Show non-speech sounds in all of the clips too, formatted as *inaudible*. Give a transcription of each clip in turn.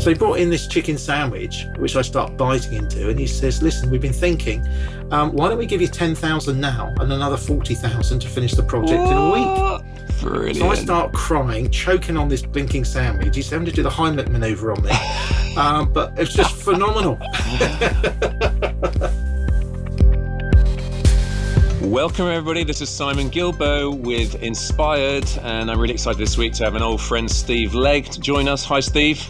So he brought in this chicken sandwich, which I start biting into, and he says, "Listen, we've been thinking, um, why don't we give you ten thousand now and another forty thousand to finish the project in a week?" Brilliant. So I start crying, choking on this blinking sandwich. He's having to do the Heimlich maneuver on me, *laughs* um, but it's just phenomenal. *laughs* Welcome, everybody. This is Simon Guillebaud with Inspired, and I'm really excited this week to have an old friend, Steve Legg, to join us. Hi, Steve.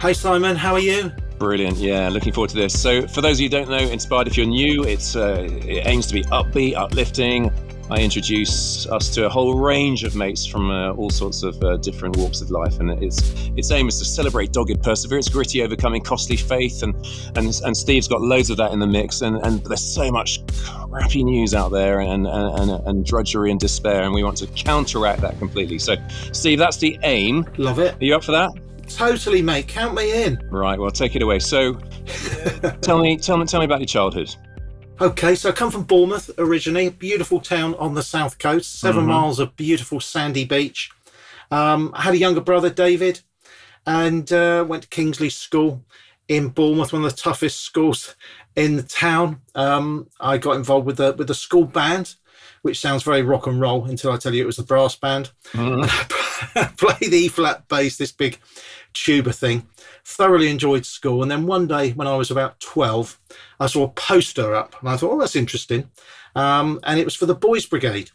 Hi, Simon. How are you? Brilliant. Yeah, looking forward to this. So, for those of you who don't know, Inspired, if you're new, it's uh, it aims to be upbeat, uplifting. I introduce us to a whole range of mates from uh, all sorts of uh, different walks of life, and its its aim is to celebrate dogged perseverance, gritty overcoming, costly faith, and and and Steve's got loads of that in the mix. And and there's so much crappy news out there, and and, and, and drudgery and despair, and we want to counteract that completely. So, Steve, that's the aim. Love it. Are you up for that? Totally, mate. Count me in. Right. Well, take it away. So, *laughs* tell me, tell me, tell me about your childhood. Okay, so I come from Bournemouth originally, a beautiful town on the south coast, 7 Mhm. miles of beautiful sandy beach. Um, I had a younger brother, David, and uh, went to Kingsley School in Bournemouth, one of the toughest schools in the town. Um, I got involved with the with the school band, which sounds very rock and roll until I tell you it was the brass band. *laughs* play the E flat bass, this big tuba thing. Thoroughly enjoyed school. And then one day when I was about 12, I saw a poster up and I thought, oh, that's interesting. Um, and it was for the Boys Brigade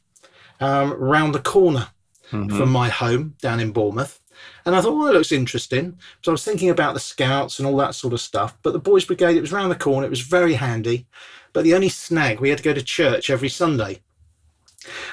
um, round the corner Mhm. from my home down in Bournemouth. And I thought, well, that looks interesting. So I was thinking about the scouts and all that sort of stuff. But the Boys Brigade, it was round the corner. It was very handy. But the only snag, we had to go to church every Sunday.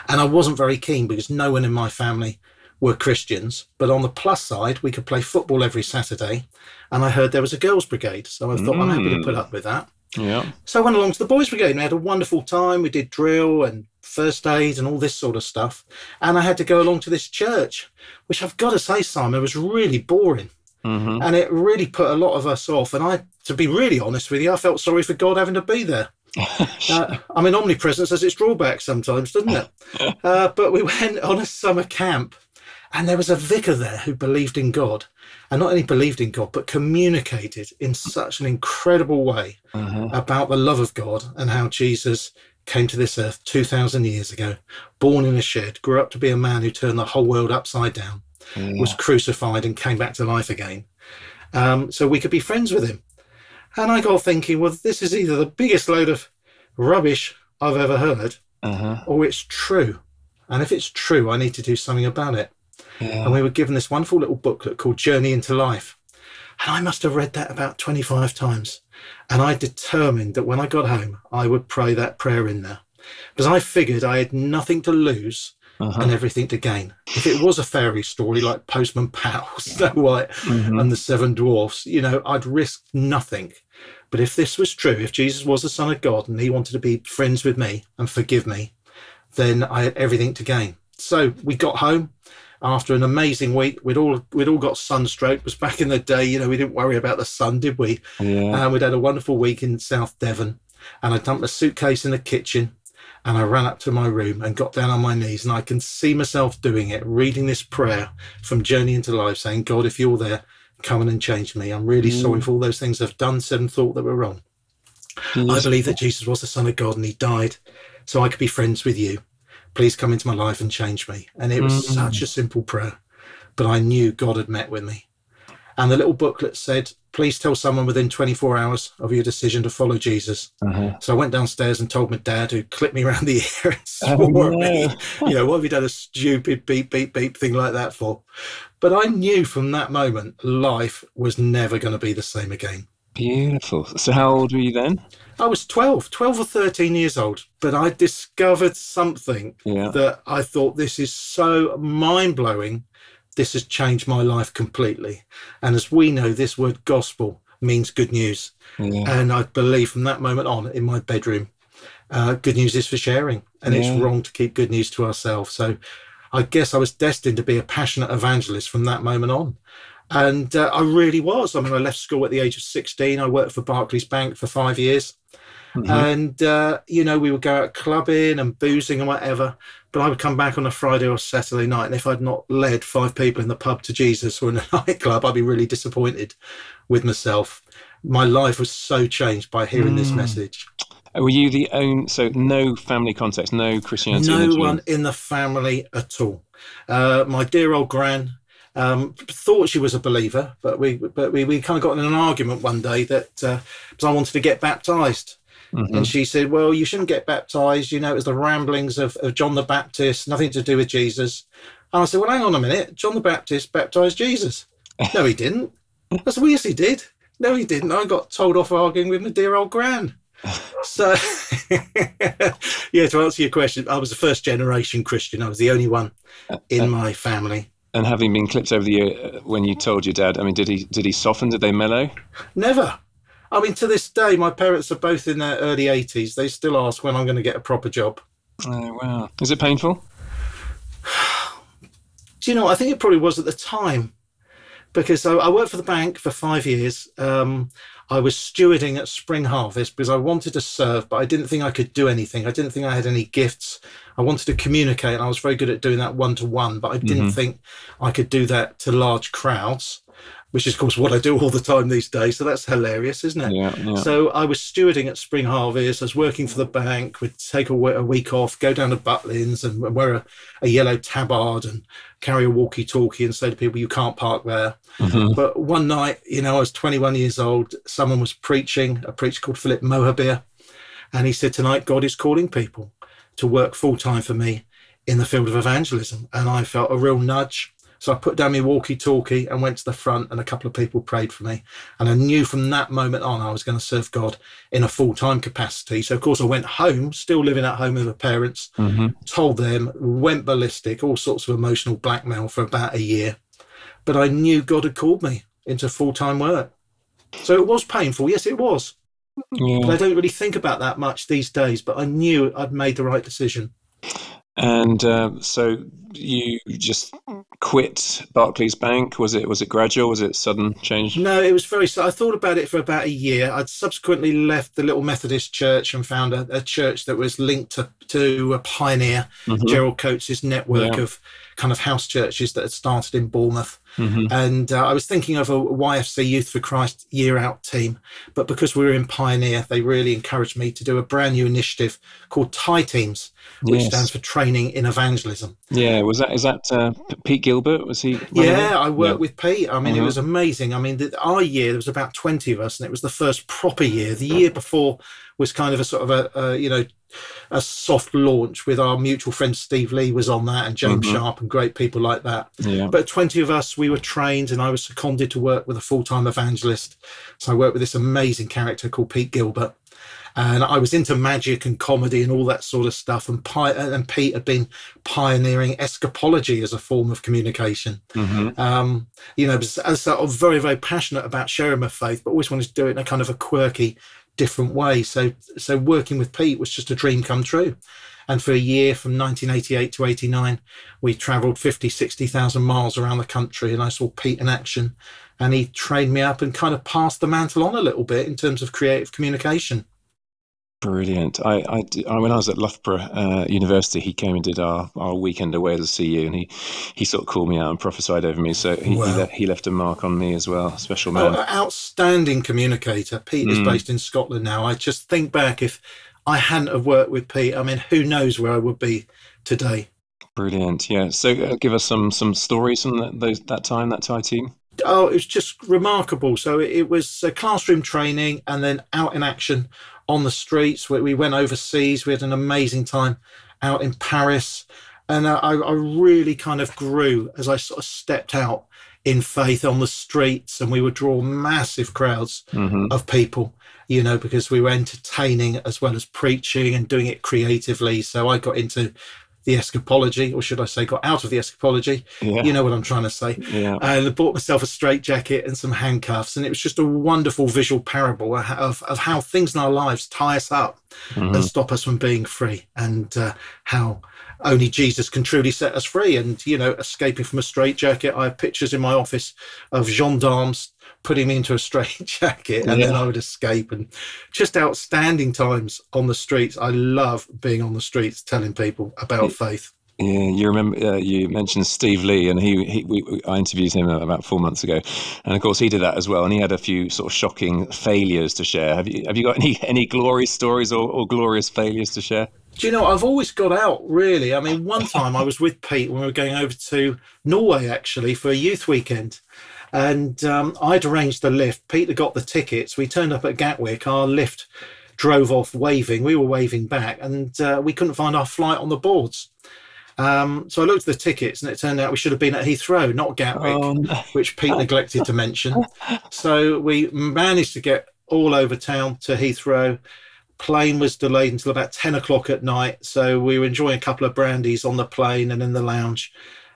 And I wasn't very keen because no one in my family were Christians. But on the plus side, we could play football every Saturday. And I heard there was a girls' brigade. So I thought, I'm happy to Mm. put up with that. Yeah. So I went along to the boys' brigade and we had a wonderful time. We did drill and first aid and all this sort of stuff. And I had to go along to this church, which I've got to say, Simon, was really boring. hmm And it really put a lot of us off. And I, to be really honest with you, I felt sorry for God having to be there. *laughs* Uh, I mean, omnipresence has its drawbacks sometimes, doesn't it? *laughs* Uh, but we went on a summer camp, and there was a vicar there who believed in God, and not only believed in God, but communicated in such an incredible way Uh-huh. about the love of God and how Jesus came to this earth 2,000 years ago, born in a shed, grew up to be a man who turned the whole world upside down, was crucified, and came back to life again. Um, so we could be friends with him. And I got thinking, well, this is either the biggest load of rubbish I've ever heard, Uh-huh. or it's true. And if it's true, I need to do something about it. Yeah. And we were given this wonderful little booklet called Journey into Life. And I must have read that about 25 times. And I determined that when I got home, I would pray that prayer in there. Because I figured I had nothing to lose Uh-huh. and everything to gain. If it was a fairy story like Postman Powell, *laughs* Snow White, Mhm. and the Seven Dwarfs, you know, I'd risk nothing. But if this was true, if Jesus was the Son of God and he wanted to be friends with me and forgive me, then I had everything to gain. So we got home after an amazing week. We'd all we'd all got sunstroke. It was back in the day, you know, we didn't worry about the sun, did we? Yeah. And we'd had a wonderful week in South Devon. And I dumped a suitcase in the kitchen and I ran up to my room and got down on my knees. And I can see myself doing it, reading this prayer from Journey into Life, saying, God, if you're there, come in and change me. I'm really sorry for all those things I've done, said, and thought that were wrong. I believe that Jesus was the Son of God and he died so I could be friends with you. Please come into my life and change me. And it was Mm. such a simple prayer, but I knew God had met with me. And the little booklet said, please tell someone within 24 hours of your decision to follow Jesus. Uh-huh. So I went downstairs and told my dad, who clipped me around the *laughs* ear and Oh, swore at no. me. *laughs* You know, what have you done a stupid beep, beep, beep thing like that for? But I knew from that moment life was never going to be the same again. Beautiful. So, how old were you then? I was 12, 12 or 13 years old, but I discovered something Yeah. that I thought this is so mind blowing. This has changed my life completely. And as we know, this word gospel means good news. Yeah. And I believe from that moment on in my bedroom, uh, good news is for sharing. And Yeah. it's wrong to keep good news to ourselves. So I guess I was destined to be a passionate evangelist from that moment on. And uh, I really was. I mean, I left school at the age of 16. I worked for Barclays Bank for five years. Mhm. And, uh, you know, we would go out clubbing and boozing and whatever. But I would come back on a Friday or Saturday night, and if I'd not led five people in the pub to Jesus or in a *laughs* nightclub, I'd be really disappointed with myself. My life was so changed by hearing mm. this message. Were you the only? So no family context, no Christianity. No one in the family at all. Uh, my dear old gran um, thought she was a believer, but we but we, we kind of got in an argument one day that uh, because I wanted to get baptized. Mm-hmm. And she said, Well, you shouldn't get baptized. You know, it was the ramblings of, of John the Baptist, nothing to do with Jesus. And I said, Well, hang on a minute. John the Baptist baptized Jesus. no, he didn't. I said, Well, yes, he did. No, he didn't. I got told off arguing with my dear old gran. so, *laughs* yeah, to answer your question, I was a first generation Christian. I was the only one in my family. And having been clipped over the ear uh, when you told your dad, I mean, did he did he soften? Did they mellow? Never. I mean, to this day, my parents are both in their early 80s. They still ask when I'm going to get a proper job. Oh, wow. Is it painful? *sighs* Do you know, I think it probably was at the time because I, I worked for the bank for five years. Um, I was stewarding at Spring Harvest because I wanted to serve, but I didn't think I could do anything. I didn't think I had any gifts. I wanted to communicate, and I was very good at doing that one to one, but I didn't mm-hmm. think I could do that to large crowds which is, of course, what I do all the time these days. So that's hilarious, isn't it? Yeah, yeah. So I was stewarding at Spring Harvest. I was working for the bank. We'd take a, a week off, go down to Butlins and wear a, a yellow tabard and carry a walkie-talkie and say to people, "You can't park there." Mm-hmm. But one night, you know, I was 21 years old. Someone was preaching, a preacher called Philip Mohabir, and he said, "Tonight, God is calling people to work full time for me." in the field of evangelism. And I felt a real nudge. So I put down my walkie talkie and went to the front, and a couple of people prayed for me. And I knew from that moment on I was going to serve God in a full time capacity. So, of course, I went home, still living at home with my parents, mm-hmm. told them, went ballistic, all sorts of emotional blackmail for about a year. But I knew God had called me into full time work. So it was painful. Yes, it was. Yeah. But I don't really think about that much these days. But I knew I'd made the right decision. And uh, so you just quit Barclays Bank. Was it was it gradual? Was it sudden change? No, it was very. I thought about it for about a year. I'd subsequently left the little Methodist church and found a, a church that was linked to to a pioneer, mm-hmm. Gerald Coates' network yeah. of kind of house churches that had started in Bournemouth. Mm-hmm. And uh, I was thinking of a YFC Youth for Christ year out team, but because we were in Pioneer, they really encouraged me to do a brand new initiative called TIE Teams, which yes. stands for Training in Evangelism. Yeah, was that is that uh, Pete Gilbert? Was he? Yeah, I worked yeah. with Pete. I mean, uh-huh. it was amazing. I mean, the, our year there was about twenty of us, and it was the first proper year. The year before was kind of a sort of a, a you know a soft launch with our mutual friend Steve Lee was on that and James mm-hmm. Sharp and great people like that. Yeah. But 20 of us, we were trained and I was seconded to work with a full time evangelist. So I worked with this amazing character called Pete Gilbert. And I was into magic and comedy and all that sort of stuff. And, Pi- and Pete had been pioneering escapology as a form of communication. Mm-hmm. Um, you know, as, as sort of very, very passionate about sharing my faith, but always wanted to do it in a kind of a quirky, different way. So so working with Pete was just a dream come true. And for a year from 1988 to 89, we traveled 50, 60,000 miles around the country and I saw Pete in action and he trained me up and kind of passed the mantle on a little bit in terms of creative communication. Brilliant. I, I, I, when I was at Loughborough uh, University, he came and did our, our weekend away as a CU, and he, he sort of called me out and prophesied over me. So he, he, le- he, left a mark on me as well. Special man. Oh, outstanding communicator. Pete mm. is based in Scotland now. I just think back if I hadn't have worked with Pete, I mean, who knows where I would be today. Brilliant. Yeah. So uh, give us some some stories from that, those, that time, that TIE team. Oh, it was just remarkable. So it was a classroom training and then out in action on the streets. We, we went overseas. We had an amazing time out in Paris. And I, I really kind of grew as I sort of stepped out in faith on the streets and we would draw massive crowds mm-hmm. of people you know because we were entertaining as well as preaching and doing it creatively so i got into the escapology, or should I say, got out of the escapology. Yeah. You know what I'm trying to say. Yeah. And I bought myself a straight jacket and some handcuffs, and it was just a wonderful visual parable of, of how things in our lives tie us up mm-hmm. and stop us from being free, and uh, how only Jesus can truly set us free. And you know, escaping from a straight jacket, I have pictures in my office of gendarmes putting him into a straight *laughs* jacket and yeah. then I would escape and just outstanding times on the streets. I love being on the streets telling people about faith. Yeah, you remember uh, you mentioned Steve Lee, and he, he we, I interviewed him about four months ago, and of course he did that as well, and he had a few sort of shocking failures to share. Have you have you got any *laughs* any glorious stories or, or glorious failures to share? Do you know, I've always got out, really. I mean, one time I was with Pete when we were going over to Norway, actually, for a youth weekend. And um, I'd arranged the lift. Peter got the tickets. We turned up at Gatwick. Our lift drove off waving. We were waving back, and uh, we couldn't find our flight on the boards. Um, so I looked at the tickets, and it turned out we should have been at Heathrow, not Gatwick, oh, no. which Pete neglected to mention. So we managed to get all over town to Heathrow. Plane was delayed until about 10 o'clock at night. So we were enjoying a couple of brandies on the plane and in the lounge.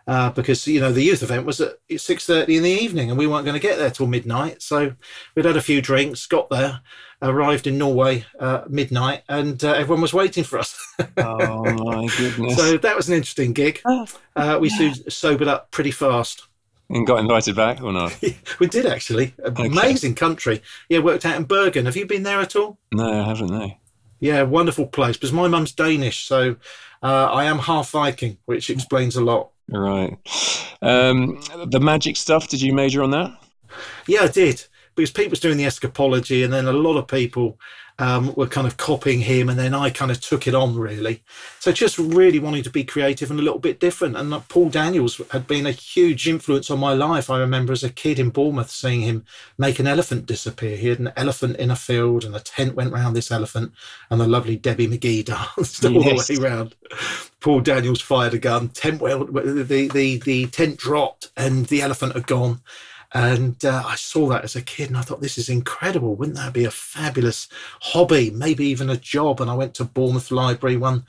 Uh, because you know the youth event was at 6.30 in the evening and we weren't going to get there till midnight so we'd had a few drinks got there arrived in Norway uh, midnight, and uh, everyone was waiting for us. *laughs* oh my goodness! So that was an interesting gig. Oh. Uh, we soon sobered up pretty fast. And got invited back or not? *laughs* we did actually. Amazing country. Yeah, worked out in Bergen. Have you been there at all? No, I haven't. No. Yeah, wonderful place. Because my mum's Danish, so uh, I am half Viking, which explains a lot. Right. Um, the magic stuff. Did you major on that? Yeah, I did because Pete was doing the escapology, and then a lot of people um, were kind of copying him, and then I kind of took it on really. So just really wanting to be creative and a little bit different. And Paul Daniels had been a huge influence on my life. I remember as a kid in Bournemouth seeing him make an elephant disappear. He had an elephant in a field, and a tent went round this elephant, and the lovely Debbie McGee *laughs* danced all yes. the way round. Paul Daniels fired a gun. Tent well, the the the tent dropped, and the elephant had gone and uh, I saw that as a kid and I thought, this is incredible. Wouldn't that be a fabulous hobby? Maybe even a job. And I went to Bournemouth Library one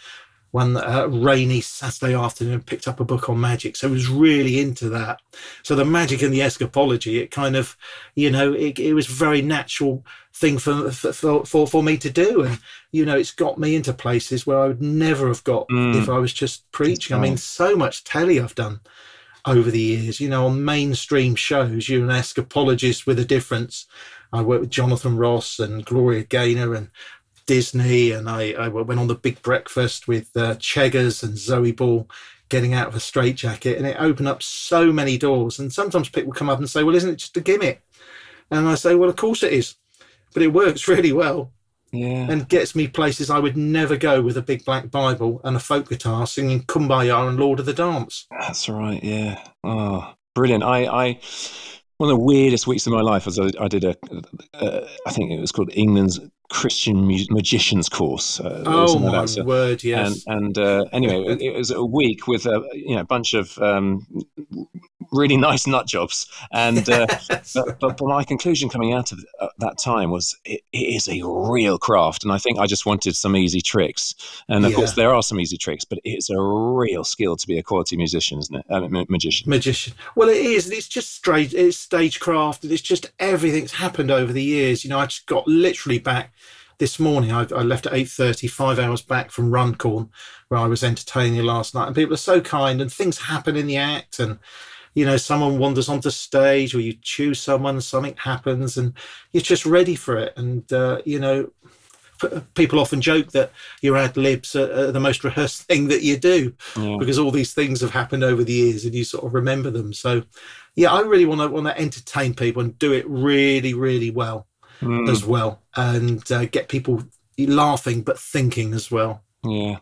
one uh, rainy Saturday afternoon and picked up a book on magic. So I was really into that. So the magic and the escapology, it kind of, you know, it, it was a very natural thing for, for, for, for me to do. And, you know, it's got me into places where I would never have got mm. if I was just preaching. I mean, so much telly I've done over the years. You know, on mainstream shows, you're an escapologist with a difference. I worked with Jonathan Ross and Gloria Gaynor and Disney, and I, I went on the Big Breakfast with uh, Cheggers and Zoe Ball getting out of a straitjacket, and it opened up so many doors. And sometimes people come up and say, "Well, isn't it just a gimmick?" And I say, "Well, of course it is, but it works *laughs* really well." Yeah. and gets me places I would never go with a big black Bible and a folk guitar singing Kumbaya and Lord of the Dance. That's right. Yeah. Oh, brilliant. I, I, one of the weirdest weeks of my life was I, I did a, a, I think it was called England's Christian magicians course. Uh, oh my that. word! Yes. And, and uh, anyway, *laughs* it, it, was a week with a you know bunch of um, really *laughs* nice nut jobs. And uh, *laughs* but, but, my conclusion coming out of uh, that time was it, it is a real craft, and I think I just wanted some easy tricks. And of yeah. course, there are some easy tricks, but it's a real skill to be a quality musician, isn't it? Uh, magician. Magician. Well, it is, it's just straight. It's stagecraft, and it's just everything's happened over the years. You know, I just got literally back this morning I, I, left at 8.30 five hours back from runcorn where i was entertaining last night and people are so kind and things happen in the act and you know, someone wanders onto stage or you choose someone, something happens, and you're just ready for it. And, uh, you know, people often joke that your ad libs are, the most rehearsed thing that you do yeah. because all these things have happened over the years and you sort of remember them. So, yeah, I really want to want to entertain people and do it really, really well mm. as well, and uh, get people laughing but thinking as well. Yeah.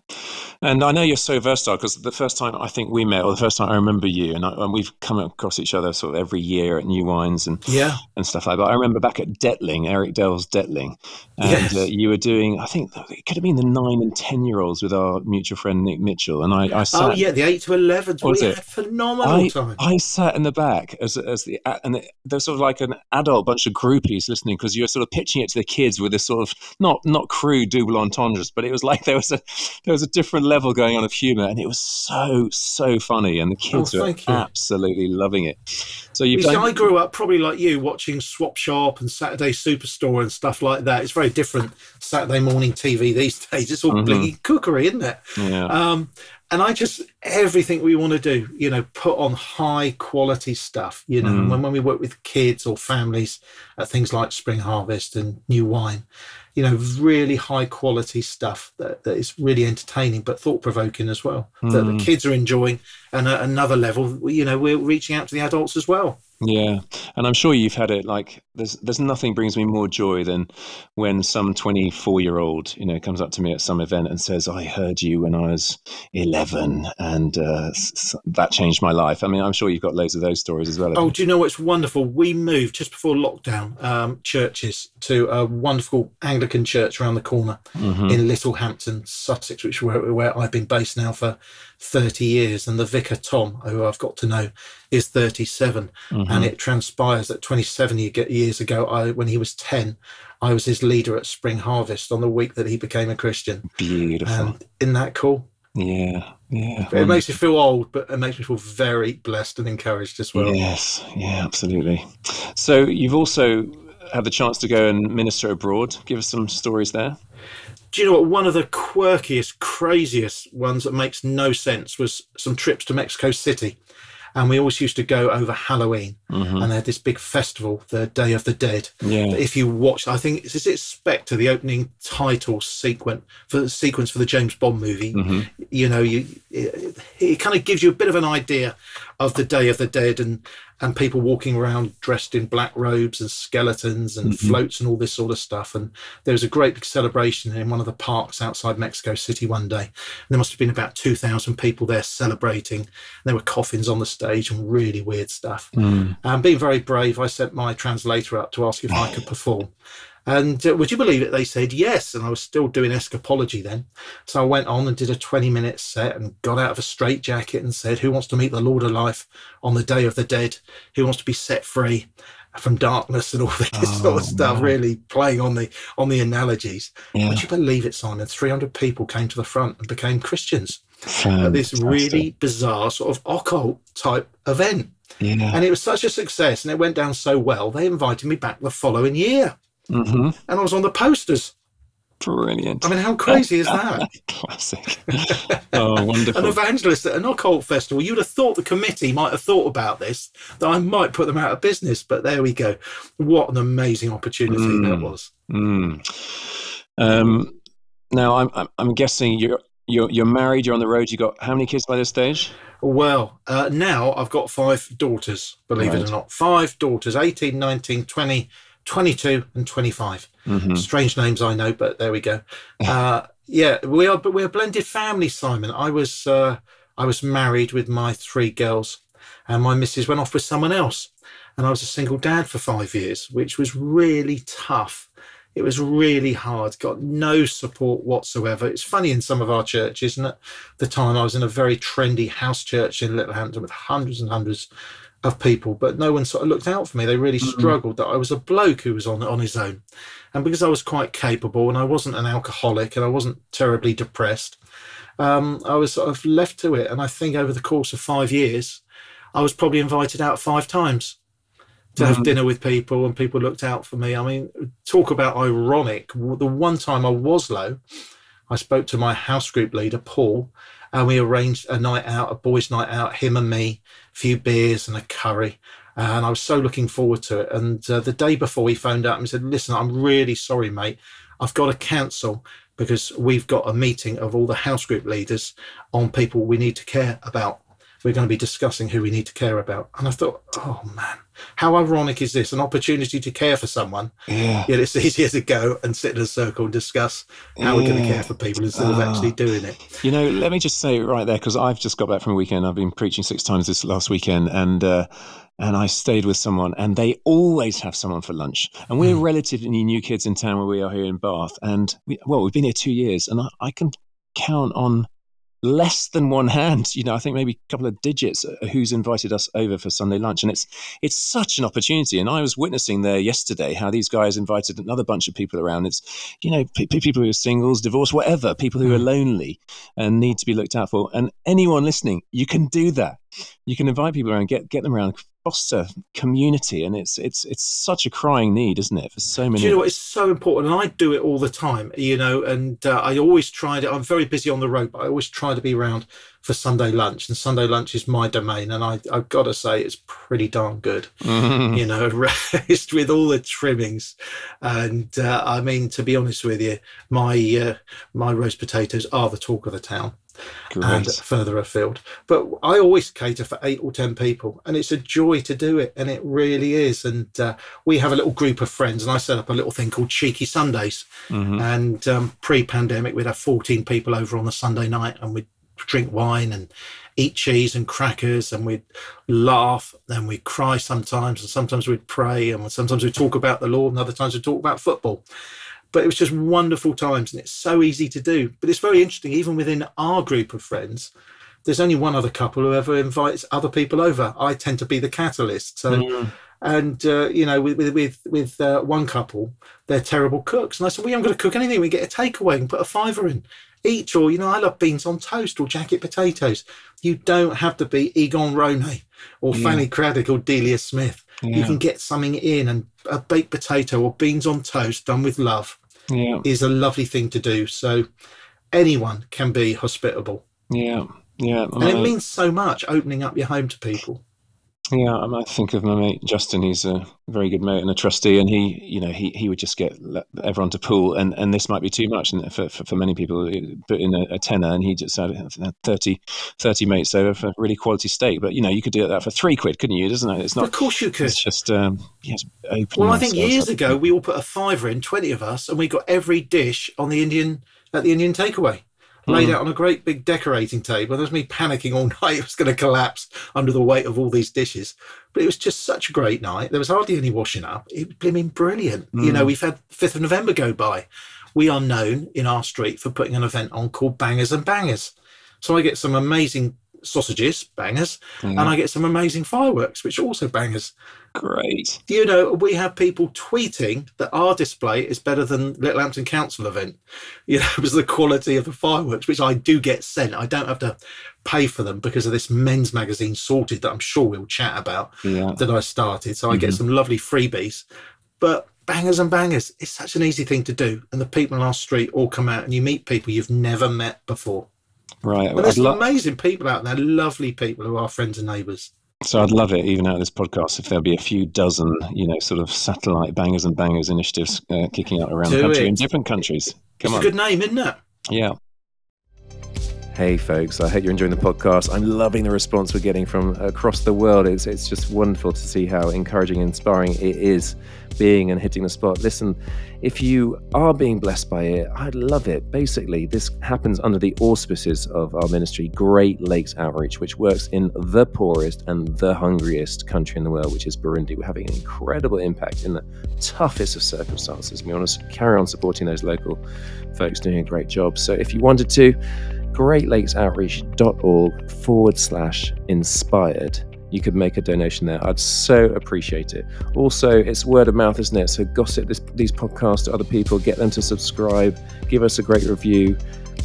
And I know you're so versatile because the first time I think we met, or the first time I remember you, and, I, and, we've come across each other sort of every year at New Wines and yeah and stuff like that. I remember back at Detling, Eric Delve's Detling, and yes. uh, you were doing, I think it could have been the nine and ten year olds with our mutual friend Nick Mitchell, and I, I sat, oh yeah, the eight to eleven. We had phenomenal I, time. I sat in the back as as the and there's sort of like an adult bunch of groupies listening because you're sort of pitching it to the kids with this sort of not not crude double entendres, but it was like there was a there was a different level going on of humor, and it was so so funny, and the kids oh, were you. absolutely loving it. So you. I grew up probably like you, watching Swap Shop and Saturday Superstore and stuff like that. It's very different Saturday morning TV these *laughs* days. It's all mm-hmm. blingy cookery, isn't it? Yeah. Um, and I just everything we want to do, you know, put on high quality stuff. You know, mm. when when we work with kids or families at things like Spring Harvest and New Wine, you know, really high quality stuff that, that is really entertaining but thought provoking as well. Mm. That the mm. kids are enjoying, and at another level, you know, we're reaching out to the adults as well. Yeah, and I'm sure you've had it. Like, there's there's nothing brings me more joy than when some 24 year old, you know, comes up to me at some event and says, "I heard you when I was 11, and uh, that changed my life." I mean, I'm sure you've got loads of those stories as well. Oh, do you know what's wonderful? We moved just before lockdown um, churches to a wonderful Anglican church around the corner mm-hmm. in Littlehampton, Sussex, which is where, where I've been based now for 30 years, and the vicar Tom, who I've got to know, is 37. Mm-hmm. And it transpires that 27 years ago, I, when he was 10, I was his leader at Spring Harvest on the week that he became a Christian. Beautiful. And isn't that cool? Yeah, yeah. It makes me feel old, but it makes me feel very blessed and encouraged as well. Yes, yeah, absolutely. So you've also had the chance to go and minister abroad. Give us some stories there do you know what? One of the quirkiest, craziest ones that makes no sense was some trips to Mexico City. And we always used to go over Halloween, mm-hmm. and they had this big festival, the Day of the Dead. Yeah. If you watch, I think is it Spectre, the opening title sequence for the sequence for the James Bond movie. Mm-hmm. You know, you it, it kind of gives you a bit of an idea of the Day of the Dead and and people walking around dressed in black robes and skeletons and mm-hmm. floats and all this sort of stuff. And there was a great big celebration in one of the parks outside Mexico City one day. And there must have been about 2,000 people there celebrating. And there were coffins on the stage and really weird stuff. Mm. And being very brave, I sent my translator up to ask if I could perform. And uh, would you believe it? They said yes. And I was still doing escapology then. So I went on and did a 20 minute set and got out of a straitjacket and said, Who wants to meet the Lord of Life on the day of the dead? Who wants to be set free? from darkness and all *laughs* this oh, sort of stuff, really playing on the on the analogies. Yeah. Would you believe it, Simon? Three hundred people came to the front and became Christians at this really bizarre sort of occult type event. Yeah. And it was such a success and it went down so well, they invited me back the following year. Mm-hmm. And I was on the posters. Brilliant. I mean, how crazy is that? *laughs* Classic. *laughs* Oh, wonderful. an evangelist at an occult festival. You'd have thought the committee might have thought about this, that I might put them out of business. But there we go. What an amazing opportunity mm. that was. Mm. Um, now, I'm, I'm guessing you're, you're, you're married, you're on the road. You got how many kids by this stage? Well, uh, now I've got five daughters, believe right. it or not. Five daughters, 18, 19, 20, 22 and 25. Mm-hmm. Strange names, I know, but there we go. Uh, yeah, we are, but we're a blended family, Simon. I was, uh, I was married with my three girls, and my missus went off with someone else, and I was a single dad for five years, which was really tough. It was really hard. Got no support whatsoever. It's funny in some of our churches, and at the time I was in a very trendy house church in Littlehampton with hundreds and hundreds of people, but no one sort of looked out for me. They really mm-hmm. struggled that I was a bloke who was on on his own, and because I was quite capable and I wasn't an alcoholic and I wasn't terribly depressed, um, I was sort of left to it. And I think over the course of five years, I was probably invited out five times to mm-hmm. have dinner with people, and people looked out for me. I mean, talk about ironic. The one time I was low, I spoke to my house group leader, Paul, and we arranged a night out, a boys' night out, him and me, a few beers and a curry. And I was so looking forward to it. And uh, the day before, he phoned up and said, Listen, I'm really sorry, mate. I've got to cancel because we've got a meeting of all the house group leaders on people we need to care about we're going to be discussing who we need to care about. And I thought, oh man, how ironic is this? An opportunity to care for someone. Yeah. Yet it's easier to go and sit in a circle and discuss how yeah. we're going to care for people instead of actually ah. doing it. You know, let me just say right there, because I've just got back from a weekend. I've been preaching six times this last weekend. And, uh, and I stayed with someone, and they always have someone for lunch. And we're mm. relatively new kids in town where we are here in Bath. And we, well, we've been here two years, and I, I can count on less than one hand. You know, I think maybe a couple of digits who's invited us over for Sunday lunch, and it's it's such an opportunity. And I was witnessing there yesterday how these guys invited another bunch of people around. It's you know p- people who are singles, divorced, whatever, people who are hmm. lonely and need to be looked out for. And anyone listening, you can do that. You can invite people around, get get them around foster community, and it's it's it's such a crying need, isn't it, for so many? Do you know what? It's so important, and I do it all the time. You know, and uh, I always try to. I'm very busy on the road, but I always try to be around for Sunday lunch, and Sunday lunch is my domain, and I I've got to say it's pretty darn good. Mm. You know, *laughs* raised with all the trimmings, and uh, I mean to be honest with you, my uh, my roast potatoes are the talk of the town and further afield. But I always cater for eight or 10 people, and it's a joy to do it. And it really is. And uh, we have a little group of friends, and I set up a little thing called Cheeky Sundays. Mhm. And um, pre pandemic, we'd have 14 people over on a Sunday night, and we'd drink wine and eat cheese and crackers, and we'd laugh, and we'd cry sometimes, and sometimes we'd pray, and sometimes we'd talk about the Lord, and other times we'd talk about football. But it was just wonderful times and it's so easy to do. But it's very interesting even within our group of friends there's only one other couple who ever invites other people over. I tend to be the catalyst so Mm. and uh, you know with with with, with uh, one couple they're terrible cooks and i said we haven't got to cook anything. We get a takeaway and put a fiver in each or you know i love beans on toast or jacket potatoes you don't have to be egon ronay or Yeah. fanny cradock or delia smith you can get something in and a baked potato or beans on toast done with love yeah. is a lovely thing to do. So anyone can be hospitable. Yeah. Yeah. And it uh, means so much opening up your home to people. Yeah, I, think of my mate Justin. He's a very good mate and a trustee, and he, you know, he, he would just get everyone to pool, and, and this might be too much and for, for, for many people. Put in a, a tenner, and he just had had 30, 30 mates over for really quality steak. But you know, you could do that for three quid, couldn't you? Doesn't it? It's not. of course you could. It's just um, yes. Well, I think years ago we all put a fiver in, twenty of us, and we got every dish on the Indian at the Indian takeaway. Laid Mm. out on a great big decorating table. There was me panicking all *laughs* night. It was going to collapse under the weight of all these dishes. But it was just such a great night. There was hardly any washing up. It was blooming brilliant. You know, Mm. we've had 5th of November go by. We are known in our street for putting an event on called Bangers and Bangers. So I get some amazing sausages, bangers, Yeah, and I get some amazing fireworks, which are also bangers. great. You know, we have people tweeting that our display is better than Littlehampton Council event. You know, *laughs* because of the quality of the fireworks, which I do get sent. I don't have to pay for them because of this men's magazine sorted that I'm sure we'll chat about Yeah, that I started. So I get Mhm. some lovely freebies. But bangers and bangers, it's such an easy thing to do. And the people on our street all come out and you meet people you've never met before. Right. I'd there's lo- amazing people out there, lovely people who are friends and neighbours. So I'd love it, even out of this podcast, if there'll be a few dozen, you know, sort of satellite bangers and bangers initiatives uh, kicking out around the country it. in different countries. Come it's on, a good name, isn't it? yeah. Hey, folks! I hope you're enjoying the podcast. I'm loving the response we're getting from across the world. It's it's just wonderful to see how encouraging and inspiring it is, being and hitting the spot. Listen, if you are being blessed by it, I'd love it. Basically, this happens under the auspices of our ministry, Great Lakes Outreach, which works in the poorest and the hungriest country in the world, which is Burundi. We're having an incredible impact in the toughest of circumstances. We want to carry on supporting those local folks doing a great job. So if you wanted to, greatlakesoutreach.org forward slash inspired. You could make a donation there. I'd so appreciate it. Also, it's word of mouth, isn't it? So gossip this, these podcasts to other people, get them to subscribe, give us a great review.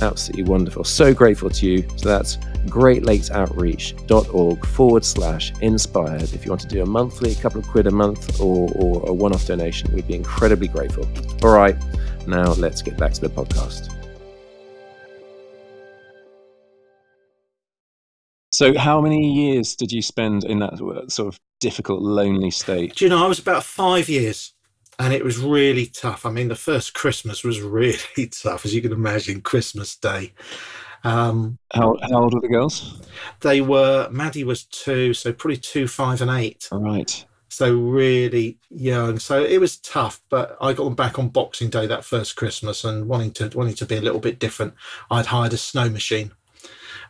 Absolutely wonderful. So grateful to you. So that's greatlakesoutreach.org forward slash inspired. If you want to do a monthly, a couple of quid a month, or, or a one off donation, we'd be incredibly grateful. All right, now let's get back to the podcast. So, how many years did you spend in that sort of difficult, lonely state? Do you know, I was about five years and it was really tough. I mean, the first Christmas was *laughs* really tough, as you can imagine, Christmas Day. Um, How, how old were the girls? they were, Maddie was two, so probably two, five, and eight. All right. So really young. So it was tough, but I got them back on Boxing Day that first Christmas and wanting to wanting to be a little bit different. I'd hired a snow machine.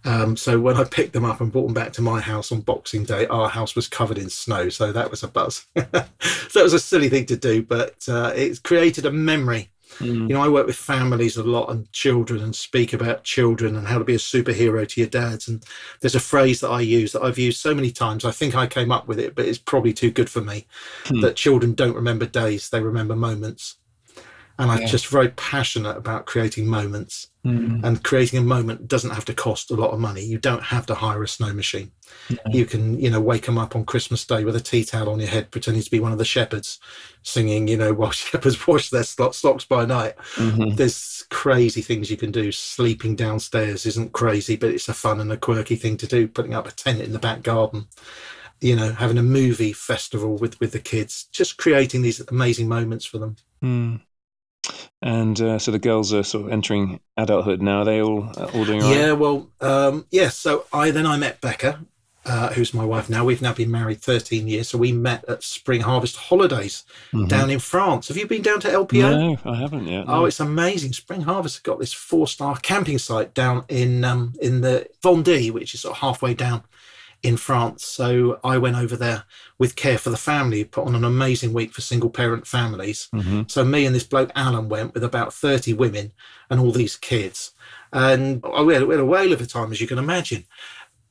Um, so when I picked them up and brought them back to my house on Boxing Day, our house was covered in snow. So that was a buzz. *laughs* so it was a silly thing to do, but uh, it created a memory. Mm. You know, I work with families a lot and children and speak about children and how to be a superhero to your dads. And there's a phrase that I use that I've used so many times. I think I came up with it, but it's probably too good for me. Hmm. That children don't remember days, they remember moments. And I'm Yeah. just very passionate about creating moments. Mm. And creating a moment doesn't have to cost a lot of money. You don't have to hire a snow machine. You can, you know, wake them up on Christmas Day with a tea towel on your head, pretending to be one of the shepherds, singing, you know, *laughs* while shepherds wash their stocks by night. Mhm. There's crazy things you can do. Sleeping downstairs isn't crazy, but it's a fun and a quirky thing to do. Putting up a tent in the back garden, you know, having a movie festival with with the kids, just creating these amazing moments for them. Mm. And uh, so the girls are sort of entering adulthood now. Are they all uh, all doing all right? Yeah, well, um, yeah. So I then I met Becca, uh, who's my wife now. We've now been married 13 years. So we met at Spring Harvest Holidays Mhm. down in France. Have you been down to LPO? No, I haven't yet. Oh, it's amazing! Spring Harvest have got this four-star camping site down in um, in the Vendée, which is sort of halfway down in France. So I went over there with Care for the Family, put on an amazing week for single-parent families. Mhm. So me and this bloke Alan went with about 30 women and all these kids. And I we had, we had a whale of a time, as you can imagine.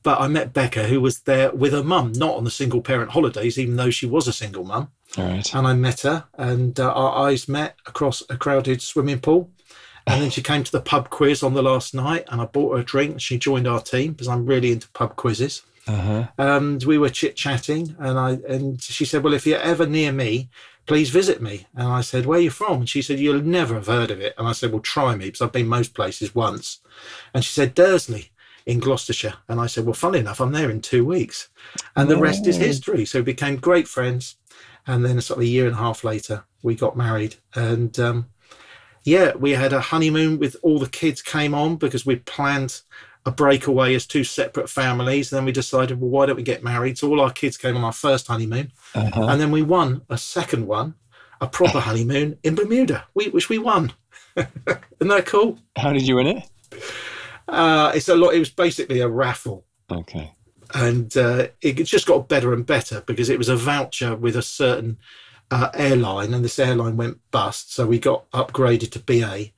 But I met Becca, who was there with her mum, not on the single parent holidays, even though she was a single mum. All right. And I met her, and uh, our eyes met across a crowded swimming pool. And then she came to the pub quiz on the last night, and I bought her a drink. And she joined our team because I'm really into pub quizzes Uh-huh. and we were chit chatting and I and she said, Well, if you're ever near me, please visit me. And I said, Where are you from? And she said, You'll never have heard of it. And I said, Well, try me because I've been most places once. And she said, Dursley in Gloucestershire. And I said, Well, funny enough, I'm there in two weeks. And the rest is Oh. history. So we became great friends. And then sort of a year and a half later, we got married. And um, yeah, we had a honeymoon with all the kids came on because we planned a breakaway as two separate families. And then we decided, well, why don't we get married? So all our kids came on our first honeymoon. Uh-huh. And then we won a second one, a proper *laughs* honeymoon in Bermuda, we, which we won. *laughs* Isn't that cool? How did you win it? Uh, it's a lot. It was basically a raffle. Okay. and uh, it just got better and better because it was a voucher with a certain uh, airline, and this airline went bust. So we got upgraded to BA,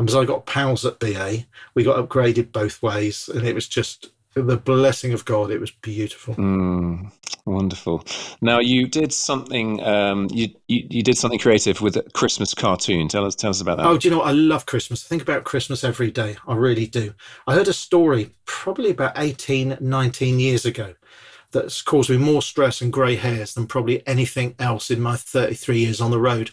and because I got pals at BA, we got upgraded both ways, and it was just the blessing of God. It was beautiful. Mm, wonderful. Now you did something. Um, you, you you did something creative with a Christmas cartoon. Tell us tell us about that. Oh, do you know what? I love Christmas. I think about Christmas every day. I really do. I heard a story probably about 18, 19 years ago that's caused me more stress and grey hairs than probably anything else in my 33 years on the road.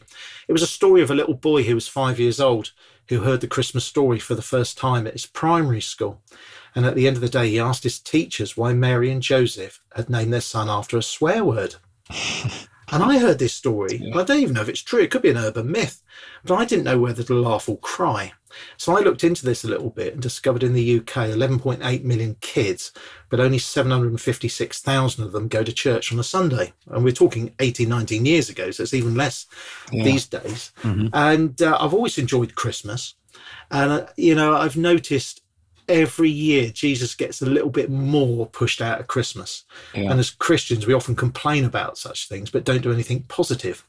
It was a story of a little boy who was five years old who heard the Christmas story for the first time at his primary school. And at the end of the day, he asked his teachers why Mary and Joseph had named their son after a swear word. *laughs* And I heard this story. and I don't even know if it's true. It could be an urban myth, but I didn't know whether to laugh or cry. So I looked into this a little bit and discovered in the UK, 11.8 million kids, but only 756,000 of them go to church on a Sunday. And we're talking 18, 19 years ago, so it's even less Yeah. these days. Mhm. And uh, I've always enjoyed Christmas. And, uh, you know, I've noticed every year Jesus gets a little bit more pushed out at Christmas. Yeah. And as Christians, we often complain about such things, but don't do anything positive.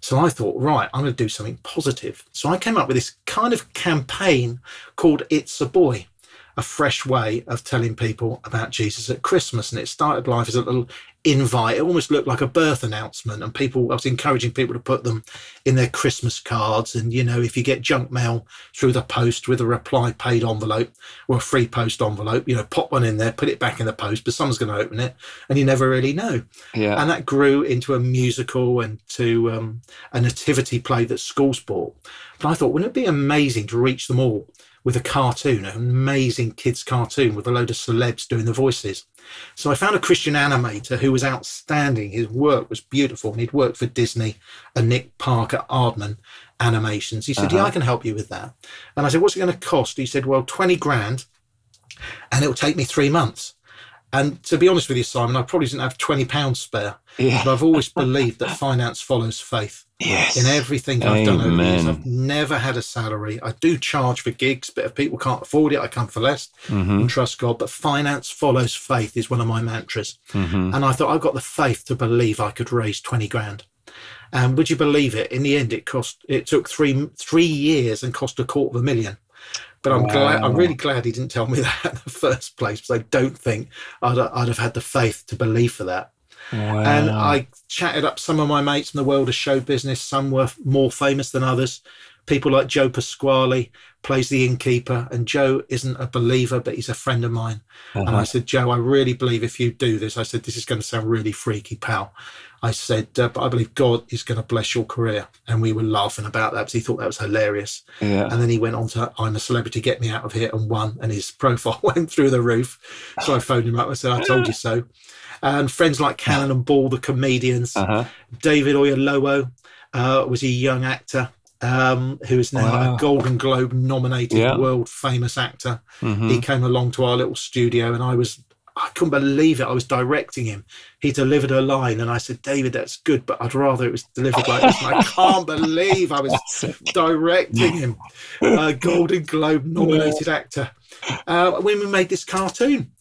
So I thought, right, I'm going to do something positive. So I came up with this kind of campaign called It's a Boy, a fresh way of telling people about Jesus at Christmas. And it started life as a little invite. It almost looked like a birth announcement. And people, I was encouraging people to put them in their Christmas cards. And, you know, if you get junk mail through the post with a reply paid envelope or a free post envelope, you know, pop one in there, put it back in the post, but someone's going to open it and you never really know yeah. and that grew into a musical and to um, a nativity play that schools bought. But I thought, wouldn't it be amazing to reach them all with a cartoon, an amazing kids' cartoon with a load of celebs doing the voices? So I found a Christian animator who was outstanding. His work was beautiful, and he'd worked for Disney and Nick Parker Aardman Animations. He said, "Yeah, Uh-huh. I can help you with that." And I said, "What's it going to cost?" He said, "Well, twenty grand, and it'll take me three months." And to be honest with you, Simon, I probably didn't have twenty pounds spare. yeah. But I've always *laughs* believed that finance follows faith Yes. in everything I've done over years. Amen. I've never had a salary. I do charge for gigs, but if people can't afford it, I come for less hmm and trust God. But finance follows faith is one of my mantras. hmm And I thought I've got the faith to believe I could raise 20 grand. And would you believe it? In the end, it cost, it took three, three years and cost a quarter of a million. But I'm glad, I'm really glad he didn't tell me *laughs* that in the first place because I don't think I'd, I'd have had the faith to believe for that. Wow. And I chatted up some of my mates in the world of show business. Some were more famous than others. People like Joe Pasquale plays the innkeeper, and Joe isn't a believer, but he's a friend of mine. Uh-huh. And I said, Joe, I really believe if you do this, I said, this is going to sound really freaky, pal. I said, uh, but I believe God is going to bless your career. And we were laughing about that because he thought that was hilarious. Yeah. And then he went on to I'm a celebrity, get me out of here, and won. And his *laughs* profile *laughs* went through the roof. So I phoned him up and said, I told you so. And friends like Cannon and Ball, the comedians, uh-huh. David Oyelowo uh, was a young actor. Um, who is now wow. a Golden Globe nominated yeah. world famous actor. Mm-hmm. He came along to our little studio and I was I couldn't believe it. I was directing him. He delivered a line, and I said, "David, that's good, but I'd rather it was delivered like this." And I *laughs* can't believe I was directing him, a Golden Globe nominated actor. Uh, when we made this cartoon,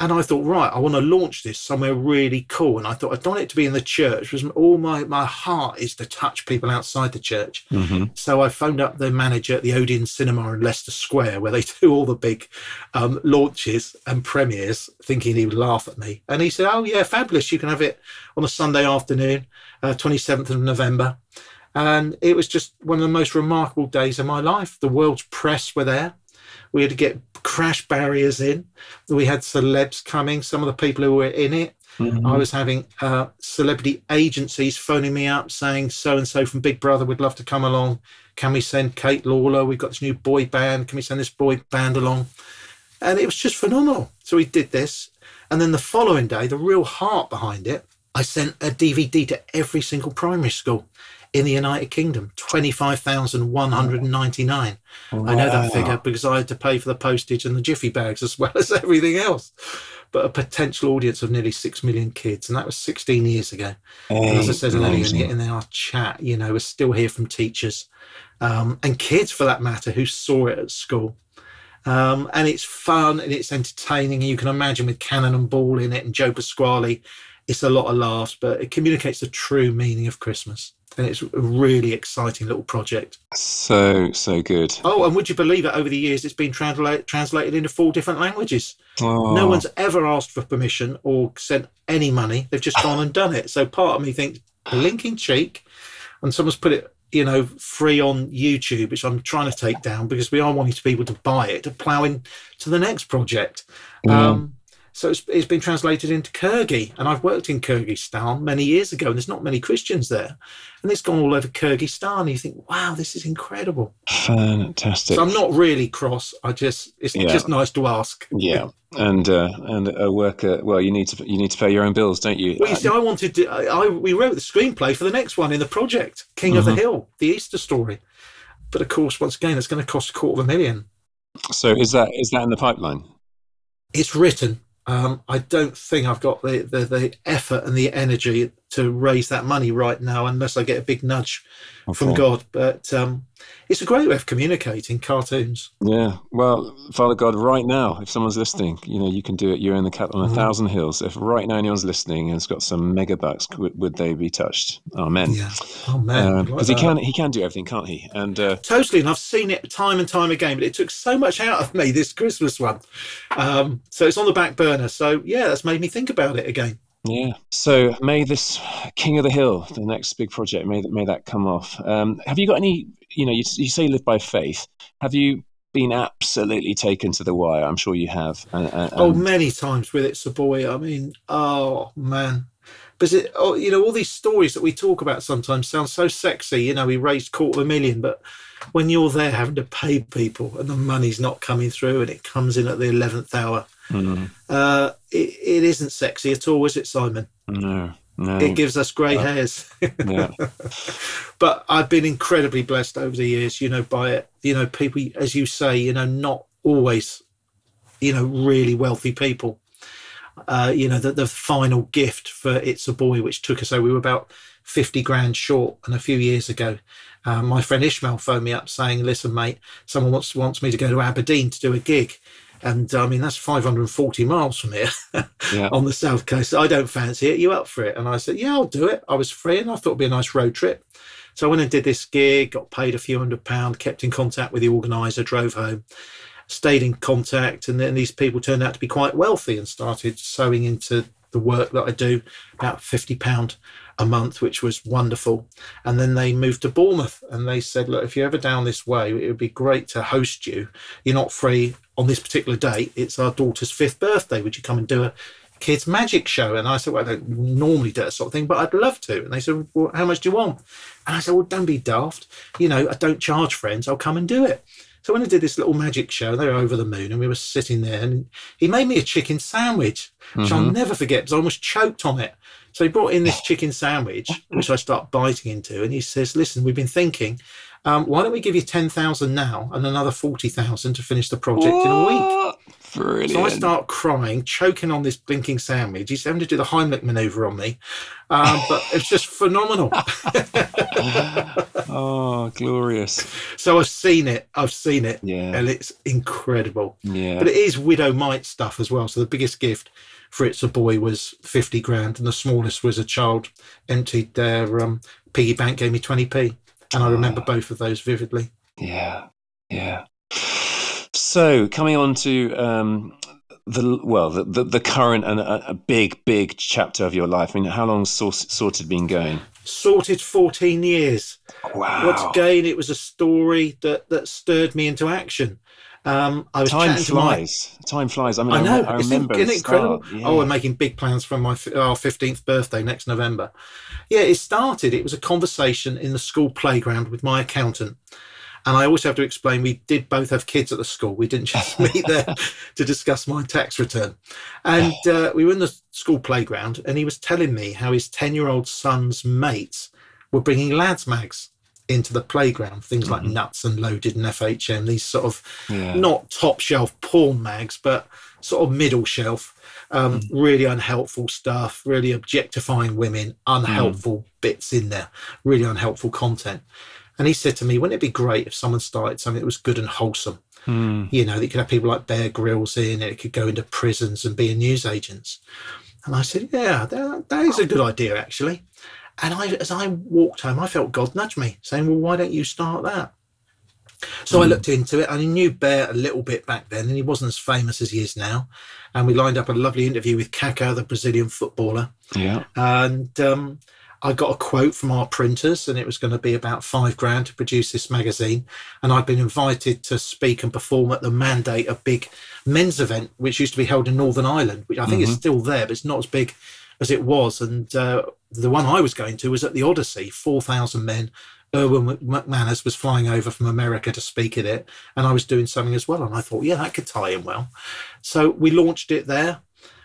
and I thought, right, I want to launch this somewhere really cool. And I thought, I don't want it to be in the church because all my, my heart is to touch people outside the church. Mm-hmm. So I phoned up the manager at the Odeon Cinema in Leicester Square, where they *laughs* do all the big um, launches and premieres, thinking he would laugh at me. And he said, Oh, yeah, fabulous. You can have it on a Sunday afternoon, uh, 27th of November. And it was just one of the most remarkable days of my life. The world's press were there. We had to get crash barriers in. We had celebs coming, some of the people who were in it. Mm-hmm. I was having uh, celebrity agencies phoning me up saying, so and so from Big Brother would love to come along. Can we send Kate Lawler? We've got this new boy band. Can we send this boy band along? And it was just phenomenal. So we did this. And then the following day, the real heart behind it, I sent a DVD to every single primary school in the United Kingdom, 25,199. Wow. I know that figure because I had to pay for the postage and the jiffy bags as *laughs* well as everything else. But a potential audience of nearly 6 million kids. And that was 16 years ago. and as I said earlier in, in our chat, you know, we're still here from teachers um, and kids for that matter who saw it at school. Um, and it's fun and it's entertaining. And you can imagine with Cannon and Ball in it and Joe Pasquale, it's a lot of laughs, but it communicates the true meaning of Christmas and it's a really exciting little project. So so good. Oh, and would you believe it? Over the years, it's been translated translated into four different languages. Oh. No one's ever asked for permission or sent any money. They've just gone and done it. So part of me thinks blinking cheek, and someone's put it, you know, free on YouTube, which I'm trying to take down because we are wanting people to buy it to plough into the next project. Mm. Um, so it's, it's been translated into Kyrgyz, and I've worked in Kyrgyzstan many years ago, and there's not many Christians there, and it's gone all over Kyrgyzstan. And you think, wow, this is incredible, fantastic. So I'm not really cross. I just it's yeah. just nice to ask. Yeah, and uh, and a worker. Well, you need to you need to pay your own bills, don't you? Well, you see, I wanted to. I, I we wrote the screenplay for the next one in the project, King mm-hmm. of the mm-hmm. Hill, the Easter story. But of course, once again, it's going to cost a quarter of a million. So is that is that in the pipeline? It's written um, I don't think I've got the, the, the effort and the energy to raise that money right now unless I get a big nudge from God. But um, it's a great way of communicating cartoons. Yeah. Well, Father God, right now, if someone's listening, you know, you can do it. You're in the cattle on a mm-hmm. thousand hills. If right now anyone's listening and has got some megabucks, would, would they be touched? Amen. Yeah. Amen. Because um, he can he can do everything, can't he? And uh, totally. And I've seen it time and time again, but it took so much out of me this Christmas one. Um, so it's on the back burner. So yeah, that's made me think about it again. Yeah. So may this King of the Hill, the next big project, may may that come off. Um, have you got any? You know, you, you say live by faith. Have you been absolutely taken to the wire? I'm sure you have. oh, many times with It's a Boy. I mean, oh man. Because it, oh, you know, all these stories that we talk about sometimes sound so sexy. You know, we raised quarter of a million, but when you're there having to pay people and the money's not coming through and it comes in at the eleventh hour, Mm-hmm. Uh, it, it isn't sexy at all, is it, Simon? No. No. It gives us grey uh, hairs. yeah. *laughs* But I've been incredibly blessed over the years, you know, by it. You know, people, as you say, you know, not always, you know, really wealthy people. Uh, you know, the, the final gift for It's a Boy, which took us, so we were about 50 grand short. And a few years ago, uh, my friend Ishmael phoned me up saying, listen, mate, someone wants, wants me to go to Aberdeen to do a gig. And I mean, that's 540 miles from here *laughs* yeah. on the south coast. I don't fancy it. You up for it? And I said, Yeah, I'll do it. I was free and I thought it'd be a nice road trip. So I went and did this gig, got paid a few hundred pounds, kept in contact with the organizer, drove home, stayed in contact. And then these people turned out to be quite wealthy and started sowing into the work that I do, about £50 a month, which was wonderful. And then they moved to Bournemouth and they said, Look, if you're ever down this way, it would be great to host you. You're not free on this particular date. It's our daughter's fifth birthday. Would you come and do a kids' magic show? And I said, Well, I don't normally do that sort of thing, but I'd love to. And they said, Well, how much do you want? And I said, Well, don't be daft. You know, I don't charge friends. I'll come and do it. So when I did this little magic show, they were over the moon and we were sitting there and he made me a chicken sandwich, which mm-hmm. I'll never forget because I almost choked on it. So he brought in this chicken sandwich, which I start biting into, and he says, "Listen, we've been thinking. Um, why don't we give you ten thousand now and another forty thousand to finish the project what? in a week?" Brilliant. So I start crying, choking on this blinking sandwich. He's having to do the Heimlich maneuver on me, um, but it's just phenomenal. *laughs* *laughs* oh, glorious! So I've seen it. I've seen it. Yeah, and it's incredible. Yeah, but it is widow mite stuff as well. So the biggest gift for It's a Boy was 50 grand, and the smallest was a child emptied their um, piggy bank, gave me 20p. And I remember both of those vividly. Yeah, yeah. So coming on to um, the well, the, the, the current and a, a, big, big chapter of your life. I mean, how long sorted been going? Sorted 14 years. Wow. Once again, it was a story that that stirred me into action. Um, I was time flies. My... Time flies. I mean, I know. I, I remember. Isn't it incredible? Yeah. Oh, we're making big plans for my our fifteenth birthday next November. Yeah, it started. It was a conversation in the school playground with my accountant. And I always have to explain we did both have kids at the school. We didn't just *laughs* meet there *laughs* to discuss my tax return. And uh, we were in the school playground, and he was telling me how his 10 year old son's mates were bringing lads' mags into the playground, things mm-hmm. like Nuts and Loaded and FHM, these sort of yeah. not top shelf porn mags, but sort of middle shelf, um, mm. really unhelpful stuff, really objectifying women, unhelpful mm. bits in there, really unhelpful content. And he said to me, wouldn't it be great if someone started something that was good and wholesome? Mm. You know, that you could have people like Bear Grylls in, it could go into prisons and be a news agents. And I said, yeah, that, that is a good idea, actually. And I, as I walked home, I felt God nudge me, saying, "Well, why don't you start that?" So mm. I hmm. looked into it, and I knew Bear a little bit back then, and he wasn't as famous as he is now. And we lined up a lovely interview with Kaká, the Brazilian footballer. Yeah. And um, I got a quote from our printers, and it was going to be about five grand to produce this magazine. And I'd been invited to speak and perform at the Mandate, a big men's event, which used to be held in Northern Ireland, which I think mm-hmm. is still there, but it's not as big as it was. And uh, the one I was going to was at the Odyssey, 4,000 men. Erwin McManus was flying over from America to speak at it, and I was doing something as well. And I thought, yeah, that could tie in well. So we launched it there.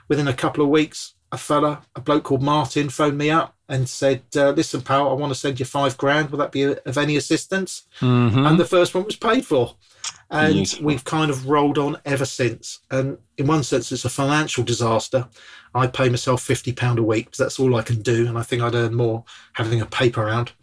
Within a couple of weeks, a fella, a bloke called Martin, phoned me up and said, uh, "Listen, pal, I want to send you five grand. Will that be of any assistance?" Mm-hmm. And the first one was paid for and Beautiful. we've kind of rolled on ever since. And in one sense, it's a financial disaster. I pay myself fifty pound a week because that's all I can do, and I think I'd earn more having a paper round. *laughs*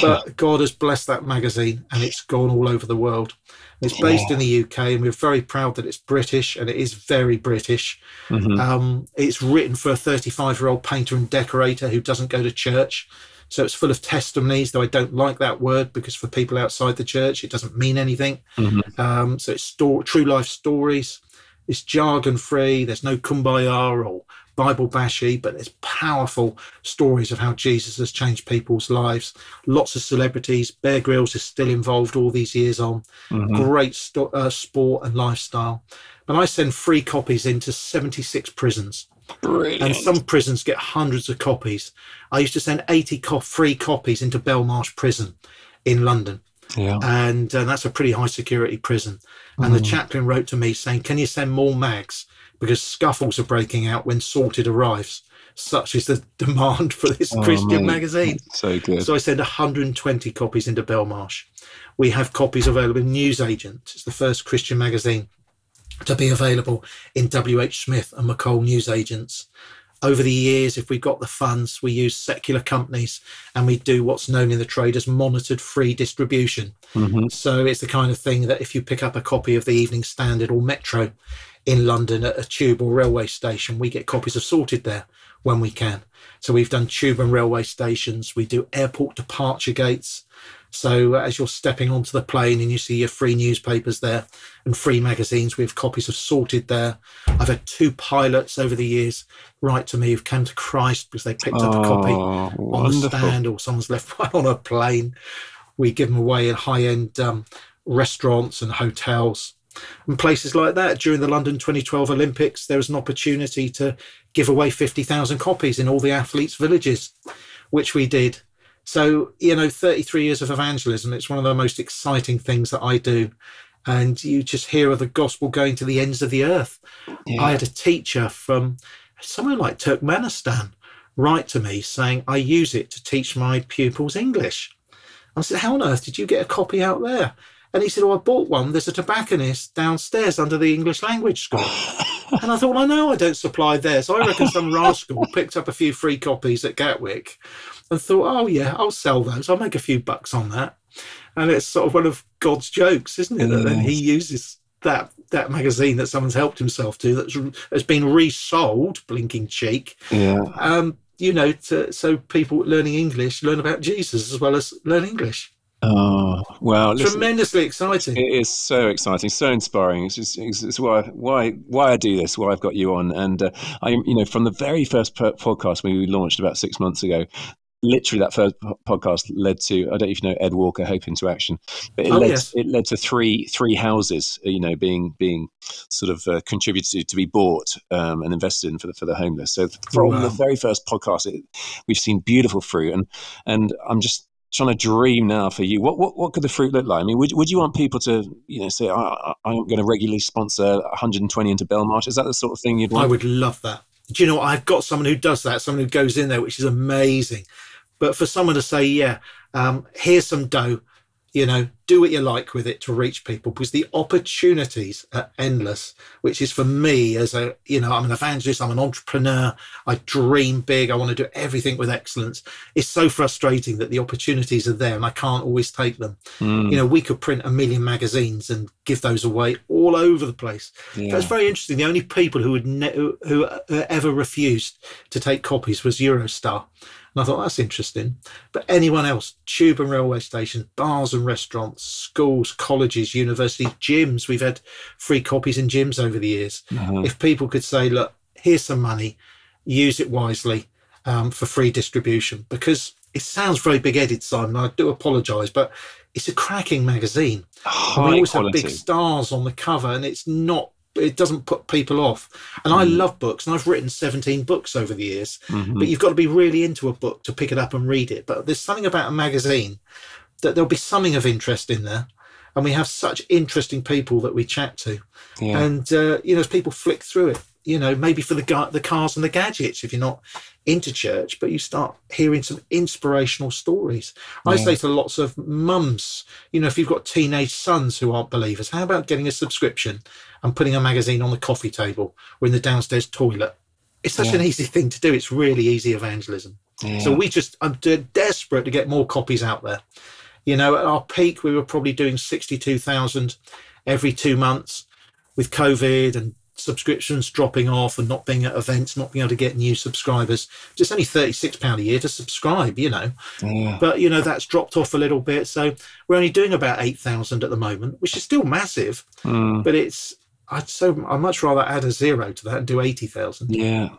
But God has blessed that magazine, and it's gone all over the world. It's based yeah. in the UK, and we're very proud that it's British, and it is very British. Mm-hmm. Um, it's written for a 35 year old painter and decorator who doesn't go to church. So it's full of testimonies, though I don't like that word because for people outside the church, it doesn't mean anything. Mm-hmm. Um, so it's sto- true life stories. It's jargon free. There's no kumbaya or Bible bashy, but there's powerful stories of how Jesus has changed people's lives. Lots of celebrities. Bear Grylls is still involved all these years on. Mm-hmm. Great sto- uh, sport and lifestyle. But I send free copies into 76 prisons. Brilliant. And some prisons get hundreds of copies. I used to send 80 co- free copies into Belmarsh Prison in London. Yeah. And uh, that's a pretty high security prison. And mm. the chaplain wrote to me saying, Can you send more mags? Because scuffles are breaking out when Sorted arrives. Such is the *laughs* demand for this oh, Christian magazine. So good. So I send 120 copies into Belmarsh. We have copies available in Newsagent. It's the first Christian magazine to be available in WH Smith and McColl newsagents. Over the years, if we've got the funds, we use secular companies and we do what's known in the trade as monitored free distribution. Mm-hmm. So it's the kind of thing that if you pick up a copy of the Evening Standard or Metro in London at a tube or railway station, we get copies of Sorted there when we can. So we've done tube and railway stations, we do airport departure gates, So uh, as you're stepping onto the plane and you see your free newspapers there and free magazines, we have copies of Sorted there. I've had two pilots over the years write to me who've come to Christ because they picked up a copy Oh, on wonderful. stand or someone's left *laughs* one on a plane. We give them away in high-end um, restaurants and hotels and places like that. During the London 2012 Olympics, there was an opportunity to give away 50,000 copies in all the athletes' villages, which we did. So, you know, 33 years of evangelism, it's one of the most exciting things that I do. And you just hear of the gospel going to the ends of the earth. Yeah. I had a teacher from somewhere like Turkmenistan write to me saying, I use it to teach my pupils English. I said, How on earth did you get a copy out there? And he said, Oh, I bought one. There's a tobacconist downstairs under the English language school. *laughs* and I thought, well, I know I don't supply there. So I reckon some *laughs* rascal picked up a few free copies at Gatwick and thought, oh, yeah, I'll sell those. I'll make a few bucks on that. And it's sort of one of God's jokes, isn't it? That then he uses that that magazine that someone's helped himself to that's has been resold, blinking cheek, yeah. um, you know, to, so people learning English learn about Jesus as well as learn English. Oh, well, Tremendously exciting. it is so exciting, so inspiring. It's, just, it's, it's why why why I do this, why I've got you on, and uh, I, you know, from the very first po- podcast we launched about six months ago. Literally, that first po- podcast led to I don't know if you know Ed Walker, Hope into Action, but it Oh, led yes. it led to three three houses, you know, being being sort of uh, contributed to, to be bought um, and invested in for the for the homeless. So from Wow. the very first podcast, it, we've seen beautiful fruit, and and I'm just trying to dream now for you. What what what could the fruit look like? I mean, would would you want people to you know say I, I, I'm going to regularly sponsor 120 into Belmarsh? Is that the sort of thing you'd want? I would love that. Do you know what? I've got someone who does that, someone who goes in there, which is amazing. But for someone to say, yeah, um, here's some dough, you know, do what you like with it to reach people because the opportunities are endless, which is for me as a, you know, I'm an evangelist, I'm an entrepreneur, I dream big, I want to do everything with excellence. It's so frustrating that the opportunities are there and I can't always take them. Mm, You know, we could print a million magazines and give those away all over the place. yeah. That's very interesting. The only people who would ne- who, uh, ever refused to take copies was Eurostar, and I thought that's interesting. But anyone else, tube and railway stations, bars and restaurants, schools, colleges, universities, gyms. We've had free copies in gyms over the years. Uh-huh. If people could say, "Look, here's some money, use it wisely um, for free distribution," because it sounds very big-headed, Simon. I do apologise, but it's a cracking magazine. And we always quality. have big stars on the cover, and it's not. It doesn't put people off. And I Mm. love books, and I've written 17 books over the years. Mhm. But you've got to be really into a book to pick it up and read it. But there's something about a magazine that there'll be something of interest in there. And we have such interesting people that we chat to. yeah. And, uh, you know, as people flick through it, you know, maybe for the, gu- the cars and the gadgets, if you're not into church, but you start hearing some inspirational stories. I say to lots of mums, you know, if you've got teenage sons who aren't believers, how about getting a subscription and putting a magazine on the coffee table or in the downstairs toilet? It's such Yeah. an easy thing to do. It's really easy evangelism. yeah. So we just, I'm desperate to get more copies out there. You know, at our peak, we were probably doing 62,000 every two months with COVID and subscriptions dropping off and not being at events, not being able to get new subscribers. Just only £36 a year to subscribe, you know. yeah. But, you know, that's dropped off a little bit. So we're only doing about 8,000 at the moment, which is still massive, Mm. but it's, I'd so, I'd much rather add a zero to that and do 80,000. Yeah.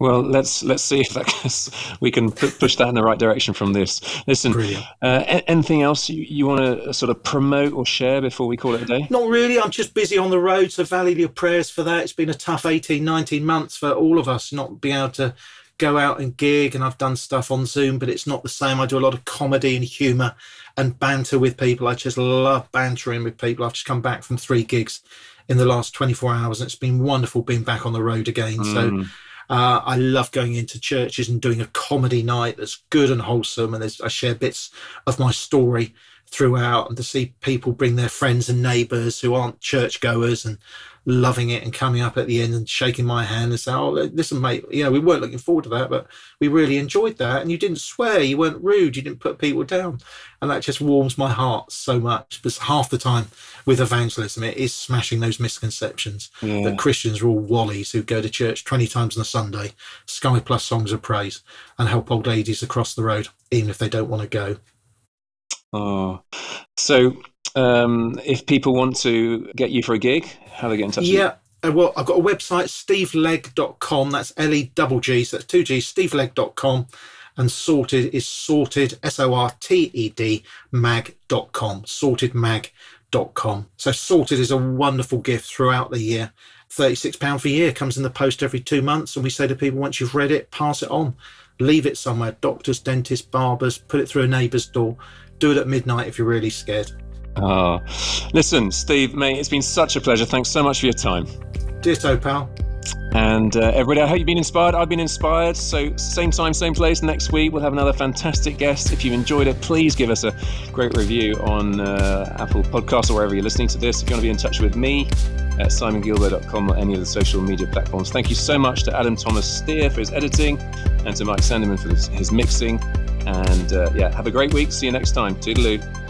Well, let's let's see if that we can pu- push that in the right direction from this. Listen, uh, anything else you, you want to sort of promote or share before we call it a day? Not really. I'm just busy on the road. So value your prayers for that. It's been a tough 18, 19 months for all of us not being able to go out and gig. And I've done stuff on Zoom, but it's not the same. I do a lot of comedy and humor and banter with people. I just love bantering with people. I've just come back from three gigs in the last 24 hours. And it's been wonderful being back on the road again. So Mm. uh, I love going into churches and doing a comedy night that's good and wholesome. And there's, I share bits of my story throughout and to see people bring their friends and neighbours who aren't churchgoers and loving it and coming up at the end and shaking my hand and saying, Oh, listen, mate, you know, we weren't looking forward to that, but we really enjoyed that. And you didn't swear, you weren't rude, you didn't put people down. And that just warms my heart so much because half the time with evangelism, it is smashing those misconceptions Yeah. that Christians are all wallies who go to church 20 times on a Sunday, Sky Plus songs of praise, and help old ladies across the road, even if they don't want to go. Oh, so um, if people want to get you for a gig, how do they get in touch? Yeah. Uh, well, I've got a website, stevelegg.com. That's L E double G. So that's two G, stevelegg.com. And sorted is sorted, S O R T E D, mag.com. Sortedmag.com. So sorted is a wonderful gift throughout the year. £36 for a year comes in the post every two months. And we say to people, once you've read it, pass it on. Leave it somewhere. Doctors, dentists, barbers, put it through a neighbour's door. Do it at midnight if you're really scared. Oh, listen, Steve, mate, it's been such a pleasure. Thanks so much for your time. Ditto, pal. And uh, everybody, I hope you've been inspired. I've been inspired. So, same time, same place next week. We'll have another fantastic guest. If you enjoyed it, please give us a great review on uh, Apple Podcasts or wherever you're listening to this. If you want to be in touch with me, at simonguillebaud.com or any of the social media platforms. Thank you so much to Adam Thomas Steer for his editing and to Mike Sanderman for his mixing. And uh, yeah, have a great week. See you next time. Toodaloo.